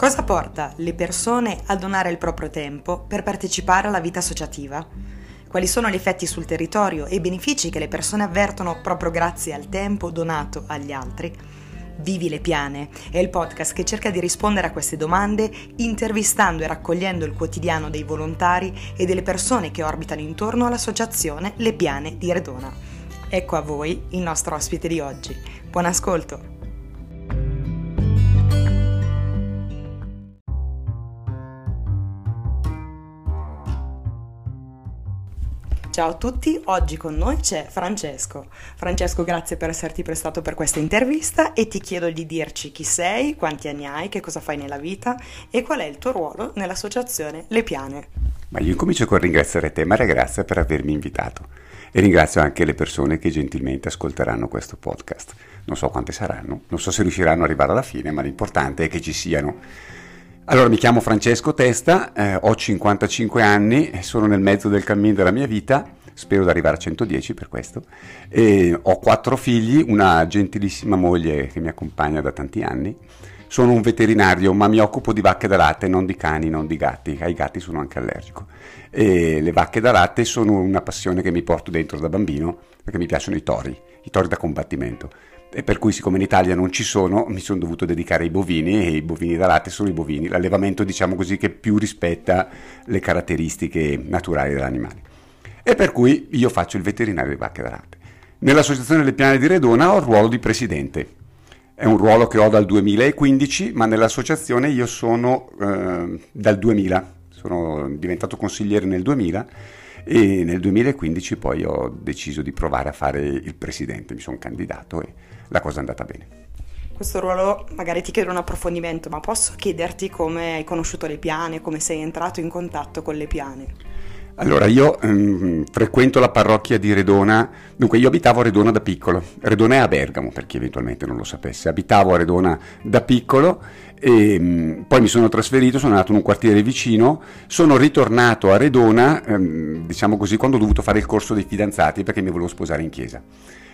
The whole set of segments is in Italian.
Cosa porta le persone a donare il proprio tempo per partecipare alla vita associativa? Quali sono gli effetti sul territorio e i benefici che le persone avvertono proprio grazie al tempo donato agli altri? Vivi le Piane è il podcast che cerca di rispondere a queste domande intervistando e raccogliendo il quotidiano dei volontari e delle persone che orbitano intorno all'associazione Le Piane di Redona. Ecco a voi il nostro ospite di oggi. Buon ascolto! Ciao a tutti, oggi con noi c'è Francesco. Francesco, grazie per esserti prestato per questa intervista e ti chiedo di dirci chi sei, quanti anni hai, che cosa fai nella vita e qual è il tuo ruolo nell'associazione Le Piane. Ma io comincio con ringraziare te Maria Grazia per avermi invitato e ringrazio anche le persone che gentilmente ascolteranno questo podcast. Non so quante saranno, non so se riusciranno ad arrivare alla fine, ma l'importante è che ci siano. Allora, mi chiamo Francesco Testa, eh, ho 55 anni, sono nel mezzo del cammino della mia vita, spero di arrivare a 110 per questo, e ho quattro figli, una gentilissima moglie che mi accompagna da tanti anni. Sono un veterinario, ma mi occupo di vacche da latte, non di cani, non di gatti. Ai gatti sono anche allergico. E le vacche da latte sono una passione che mi porto dentro da bambino, perché mi piacciono i tori, i tori da combattimento e per cui siccome in Italia non ci sono mi sono dovuto dedicare ai bovini e i bovini da latte sono i bovini, l'allevamento diciamo così che più rispetta le caratteristiche naturali dell'animale. E per cui io faccio il veterinario di vacche da latte. Nell'Associazione delle Piane di Redona ho il ruolo di presidente. È un ruolo che ho dal 2015, ma nell'associazione io sono eh, dal 2000, sono diventato consigliere nel 2000 e nel 2015 poi ho deciso di provare a fare il presidente, mi sono candidato e la cosa è andata bene. Questo ruolo magari ti chiedo un approfondimento, ma posso chiederti come hai conosciuto le piane, come sei entrato in contatto con le piane? Allora, io ehm, frequento la parrocchia di Redona, dunque io abitavo a Redona da piccolo, Redona è a Bergamo per chi eventualmente non lo sapesse, abitavo a Redona da piccolo e ehm, poi mi sono trasferito, sono andato in un quartiere vicino, sono ritornato a Redona, ehm, diciamo così, quando ho dovuto fare il corso dei fidanzati perché mi volevo sposare in chiesa.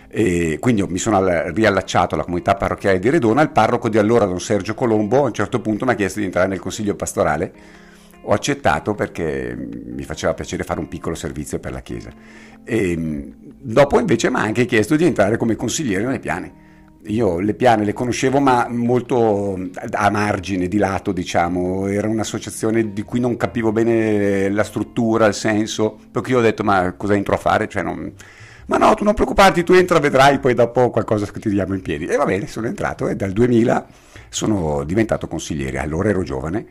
E quindi mi sono riallacciato alla comunità parrocchiale di Redona, il parroco di allora, don Sergio Colombo, a un certo punto mi ha chiesto di entrare nel consiglio pastorale ho accettato perché mi faceva piacere fare un piccolo servizio per la Chiesa. E dopo invece mi ha anche chiesto di entrare come consigliere nelle piane. Io le piane le conoscevo ma molto a margine, di lato diciamo, era un'associazione di cui non capivo bene la struttura, il senso, per cui ho detto ma cosa entro a fare? Cioè, non... Ma no, tu non preoccuparti, tu entra, vedrai poi dopo qualcosa che ti diamo in piedi. E va bene, sono entrato e dal 2000 sono diventato consigliere, allora ero giovane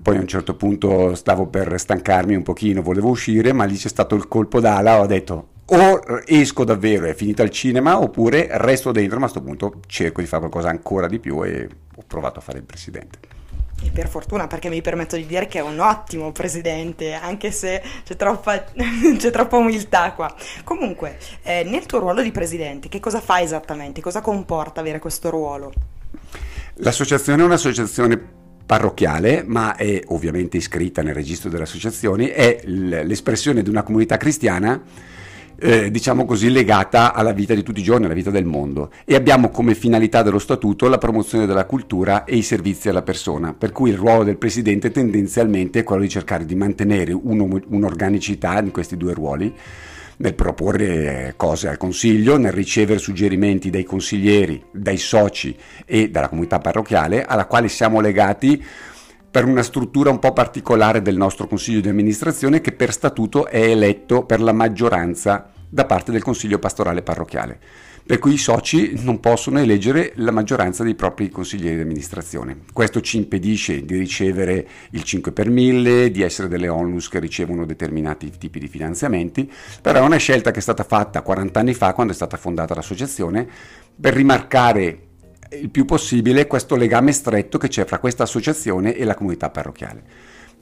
poi a un certo punto stavo per stancarmi un pochino, volevo uscire, ma lì c'è stato il colpo d'ala, ho detto o esco davvero, è finita il cinema, oppure resto dentro, ma a questo punto cerco di fare qualcosa ancora di più e ho provato a fare il presidente. E per fortuna, perché mi permetto di dire che è un ottimo presidente, anche se c'è troppa, c'è troppa umiltà qua. Comunque, eh, nel tuo ruolo di presidente, che cosa fai esattamente? Cosa comporta avere questo ruolo? L'associazione è un'associazione parrocchiale, ma è ovviamente iscritta nel registro delle associazioni, è l'espressione di una comunità cristiana, eh, diciamo così, legata alla vita di tutti i giorni, alla vita del mondo. E abbiamo come finalità dello statuto la promozione della cultura e i servizi alla persona, per cui il ruolo del presidente tendenzialmente è quello di cercare di mantenere un'organicità in questi due ruoli nel proporre cose al Consiglio, nel ricevere suggerimenti dai consiglieri, dai soci e dalla comunità parrocchiale, alla quale siamo legati per una struttura un po' particolare del nostro Consiglio di amministrazione che per statuto è eletto per la maggioranza da parte del Consiglio pastorale parrocchiale per cui i soci non possono eleggere la maggioranza dei propri consiglieri di amministrazione. Questo ci impedisce di ricevere il 5 per 1000, di essere delle onlus che ricevono determinati tipi di finanziamenti, però è una scelta che è stata fatta 40 anni fa quando è stata fondata l'associazione per rimarcare il più possibile questo legame stretto che c'è fra questa associazione e la comunità parrocchiale.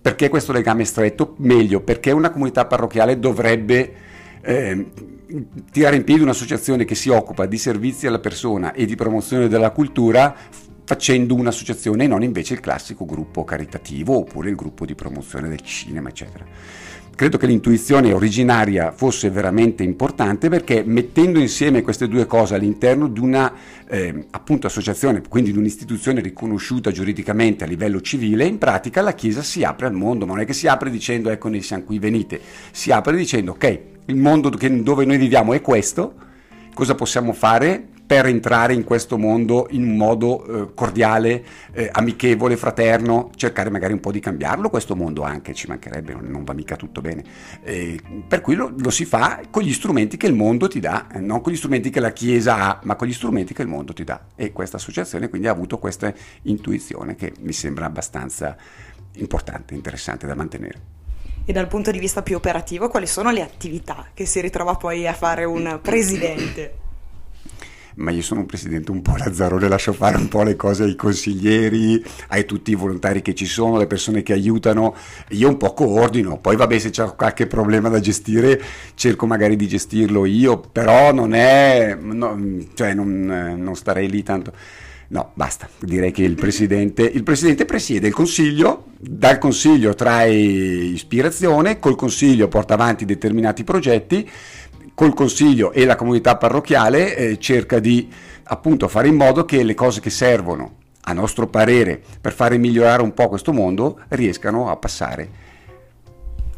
Perché questo legame stretto? Meglio, perché una comunità parrocchiale dovrebbe eh, tirare in piedi un'associazione che si occupa di servizi alla persona e di promozione della cultura facendo un'associazione e non invece il classico gruppo caritativo oppure il gruppo di promozione del cinema, eccetera. Credo che l'intuizione originaria fosse veramente importante perché mettendo insieme queste due cose all'interno di una eh, appunto associazione, quindi di un'istituzione riconosciuta giuridicamente a livello civile, in pratica la Chiesa si apre al mondo, ma non è che si apre dicendo ecco noi siamo qui, venite, si apre dicendo ok, il mondo dove noi viviamo è questo, cosa possiamo fare per entrare in questo mondo in un modo eh, cordiale, eh, amichevole, fraterno, cercare magari un po' di cambiarlo questo mondo anche, ci mancherebbe, non, non va mica tutto bene. Eh, per cui lo, lo, si fa con gli strumenti che il mondo ti dà, eh, non con gli strumenti che la Chiesa ha, ma con gli strumenti che il mondo ti dà. E questa associazione quindi ha avuto questa intuizione che mi sembra abbastanza importante, interessante da mantenere. E dal punto di vista più operativo, quali sono le attività che si ritrova poi a fare un presidente? Ma io sono un presidente un po' lazzarone, lascio fare un po' le cose ai consiglieri, ai tutti i volontari che ci sono, le persone che aiutano, io un po' coordino, poi vabbè se c'è qualche problema da gestire cerco magari di gestirlo io, però non è, no, cioè non, non starei lì tanto. No, basta, direi che il presidente, il presidente presiede il consiglio, dal consiglio trae ispirazione, col consiglio porta avanti determinati progetti col consiglio e la comunità parrocchiale eh, cerca di appunto fare in modo che le cose che servono, a nostro parere, per fare migliorare un po' questo mondo, riescano a passare.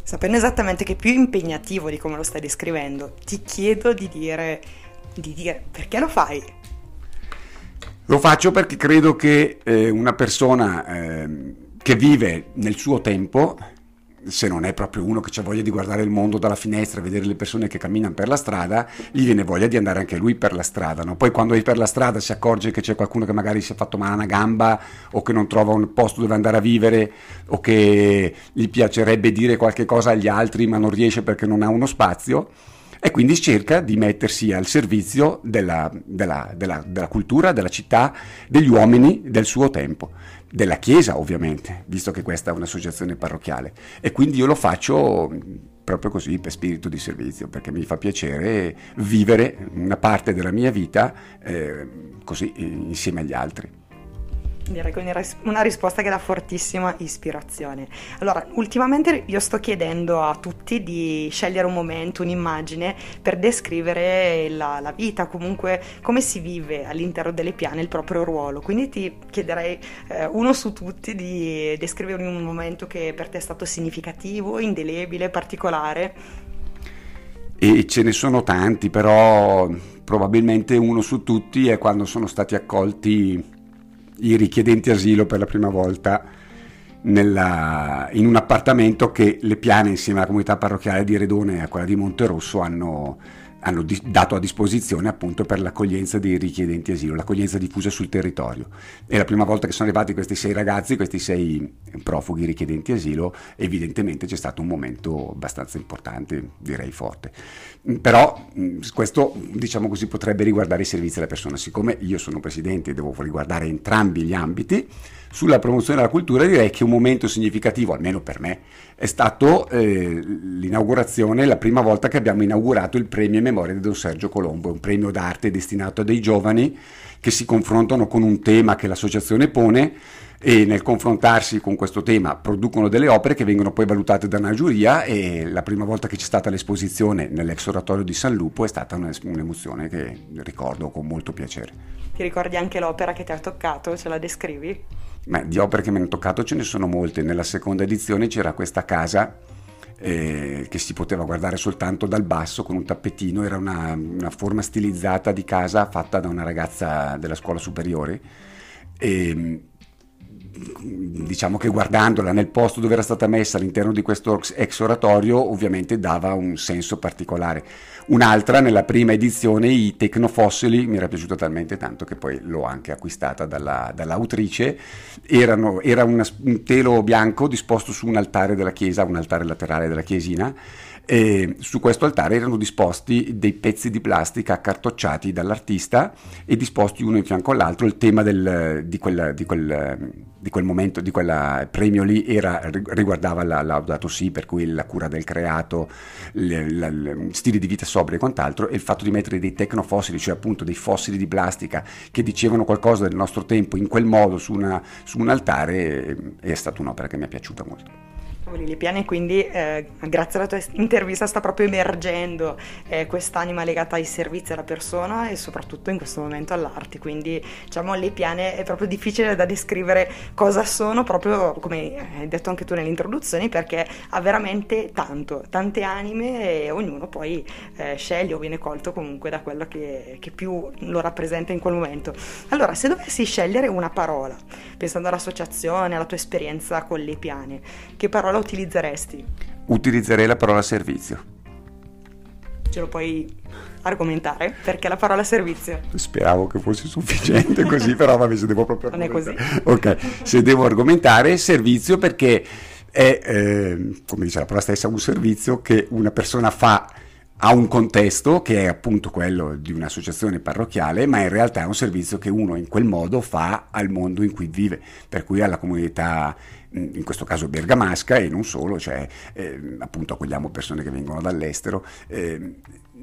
Sapendo esattamente che è più impegnativo di come lo stai descrivendo, ti chiedo di dire, di dire perché lo fai? Lo faccio perché credo che eh, una persona eh, che vive nel suo tempo se non è proprio uno che ha voglia di guardare il mondo dalla finestra e vedere le persone che camminano per la strada, gli viene voglia di andare anche lui per la strada. No? Poi quando è per la strada si accorge che c'è qualcuno che magari si è fatto male a una gamba o che non trova un posto dove andare a vivere o che gli piacerebbe dire qualche cosa agli altri ma non riesce perché non ha uno spazio e quindi cerca di mettersi al servizio della, della, della, della cultura, della città, degli uomini del suo tempo della Chiesa ovviamente, visto che questa è un'associazione parrocchiale e quindi io lo faccio proprio così per spirito di servizio, perché mi fa piacere vivere una parte della mia vita eh, così insieme agli altri. Direi che una risposta che dà fortissima ispirazione. Allora, ultimamente io sto chiedendo a tutti di scegliere un momento, un'immagine per descrivere la, la vita, comunque come si vive all'interno delle piane il proprio ruolo. Quindi ti chiederei eh, uno su tutti di descrivere un momento che per te è stato significativo, indelebile, particolare. E ce ne sono tanti, però probabilmente uno su tutti è quando sono stati accolti i richiedenti asilo per la prima volta nella, in un appartamento che le piane insieme alla comunità parrocchiale di Redone e a quella di Monterosso hanno hanno di, dato a disposizione appunto per l'accoglienza dei richiedenti asilo, l'accoglienza diffusa sul territorio. È la prima volta che sono arrivati questi sei ragazzi, questi sei profughi richiedenti asilo, evidentemente c'è stato un momento abbastanza importante, direi forte. Però questo, diciamo così, potrebbe riguardare i servizi alla persona. Siccome io sono presidente e devo riguardare entrambi gli ambiti, sulla promozione della cultura direi che un momento significativo, almeno per me, è stato eh, l'inaugurazione, la prima volta che abbiamo inaugurato il premio in memoria di Don Sergio Colombo, un premio d'arte destinato a dei giovani che si confrontano con un tema che l'associazione pone e nel confrontarsi con questo tema producono delle opere che vengono poi valutate da una giuria e la prima volta che c'è stata l'esposizione nell'ex oratorio di San Lupo è stata un'emozione che ricordo con molto piacere. Ti ricordi anche l'opera che ti ha toccato? Ce la descrivi? Ma di opere che mi hanno toccato ce ne sono molte. Nella seconda edizione c'era questa casa eh, che si poteva guardare soltanto dal basso con un tappetino, era una, una, forma stilizzata di casa fatta da una ragazza della scuola superiore. E, diciamo che guardandola nel posto dove era stata messa all'interno di questo ex oratorio ovviamente dava un senso particolare. Un'altra nella prima edizione, i Tecnofossili, mi era piaciuta talmente tanto che poi l'ho anche acquistata dalla, dall'autrice, Erano, era una, un telo bianco disposto su un altare della chiesa, un altare laterale della chiesina, e su questo altare erano disposti dei pezzi di plastica accartocciati dall'artista e disposti uno in fianco all'altro. Il tema del, di, quel, di, quel, di, quel, momento, di quel premio lì era, riguardava la Laudato Si, per cui la cura del creato, le, la, le, stili di vita sobri e quant'altro, e il fatto di mettere dei tecnofossili, cioè appunto dei fossili di plastica che dicevano qualcosa del nostro tempo in quel modo su, una, su un altare, è stata un'opera che mi è piaciuta molto. Lili Piani, quindi eh, grazie alla tua intervista sta proprio emergendo eh, quest'anima legata ai servizi alla persona e soprattutto in questo momento all'arte, quindi diciamo le piane è proprio difficile da descrivere cosa sono, proprio come hai detto anche tu nelle introduzioni, perché ha veramente tanto, tante anime e ognuno poi eh, sceglie o viene colto comunque da quello che, che più lo rappresenta in quel momento. Allora, se dovessi scegliere una parola, pensando all'associazione, alla tua esperienza con le piane, che parola utilizzeresti? Utilizzerei la parola servizio. Ce lo puoi argomentare? Perché la parola servizio? Speravo che fosse sufficiente così, però vabbè, se devo proprio Non è così. Ok, se devo argomentare, servizio perché è, eh, come dice la parola stessa, un servizio che una persona fa ha un contesto che è appunto quello di un'associazione parrocchiale, ma in realtà è un servizio che uno in quel modo fa al mondo in cui vive, per cui alla comunità in questo caso bergamasca e non solo, cioè eh, appunto accogliamo persone che vengono dall'estero. Eh,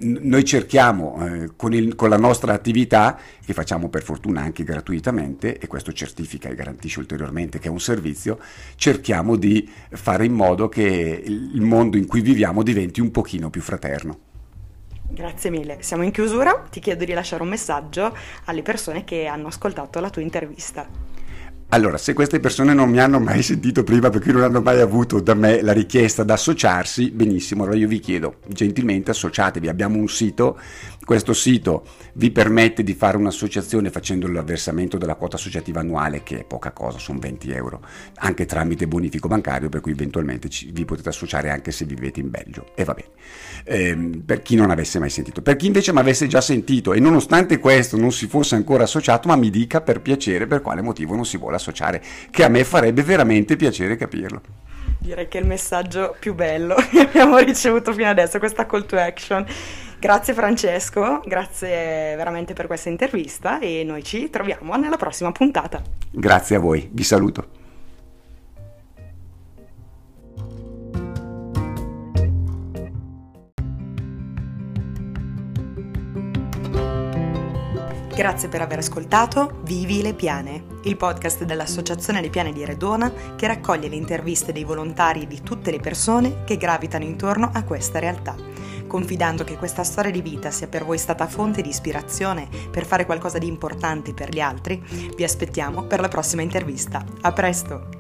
noi cerchiamo eh, con, il, con, la nostra attività, che facciamo per fortuna anche gratuitamente, e questo certifica e garantisce ulteriormente che è un servizio, cerchiamo di fare in modo che il mondo in cui viviamo diventi un pochino più fraterno. Grazie mille. Siamo in chiusura, ti chiedo di lasciare un messaggio alle persone che hanno ascoltato la tua intervista. Allora, se queste persone non mi hanno mai sentito prima perché non hanno mai avuto da me la richiesta di associarsi, benissimo, allora io vi chiedo gentilmente associatevi, abbiamo un sito questo sito vi permette di fare un'associazione facendo il versamento della quota associativa annuale, che è poca cosa, sono 20 euro, anche tramite bonifico bancario, per cui eventualmente ci, vi potete associare anche se vivete in Belgio. E va bene. Ehm, per chi non avesse mai sentito. Per chi invece mi avesse già sentito e nonostante questo non si fosse ancora associato, ma mi dica per piacere per quale motivo non si vuole associare, che a me farebbe veramente piacere capirlo. Direi che è il messaggio più bello che abbiamo ricevuto fino adesso, questa call to action. Grazie Francesco, grazie veramente per questa intervista e noi ci troviamo nella prossima puntata. Grazie a voi, vi saluto. Grazie per aver ascoltato Vivi le Piane, il podcast dell'Associazione Le Piane di Redona che raccoglie le interviste dei volontari e di tutte le persone che gravitano intorno a questa realtà confidando che questa storia di vita sia per voi stata fonte di ispirazione per fare qualcosa di importante per gli altri, vi aspettiamo per la prossima intervista. A presto!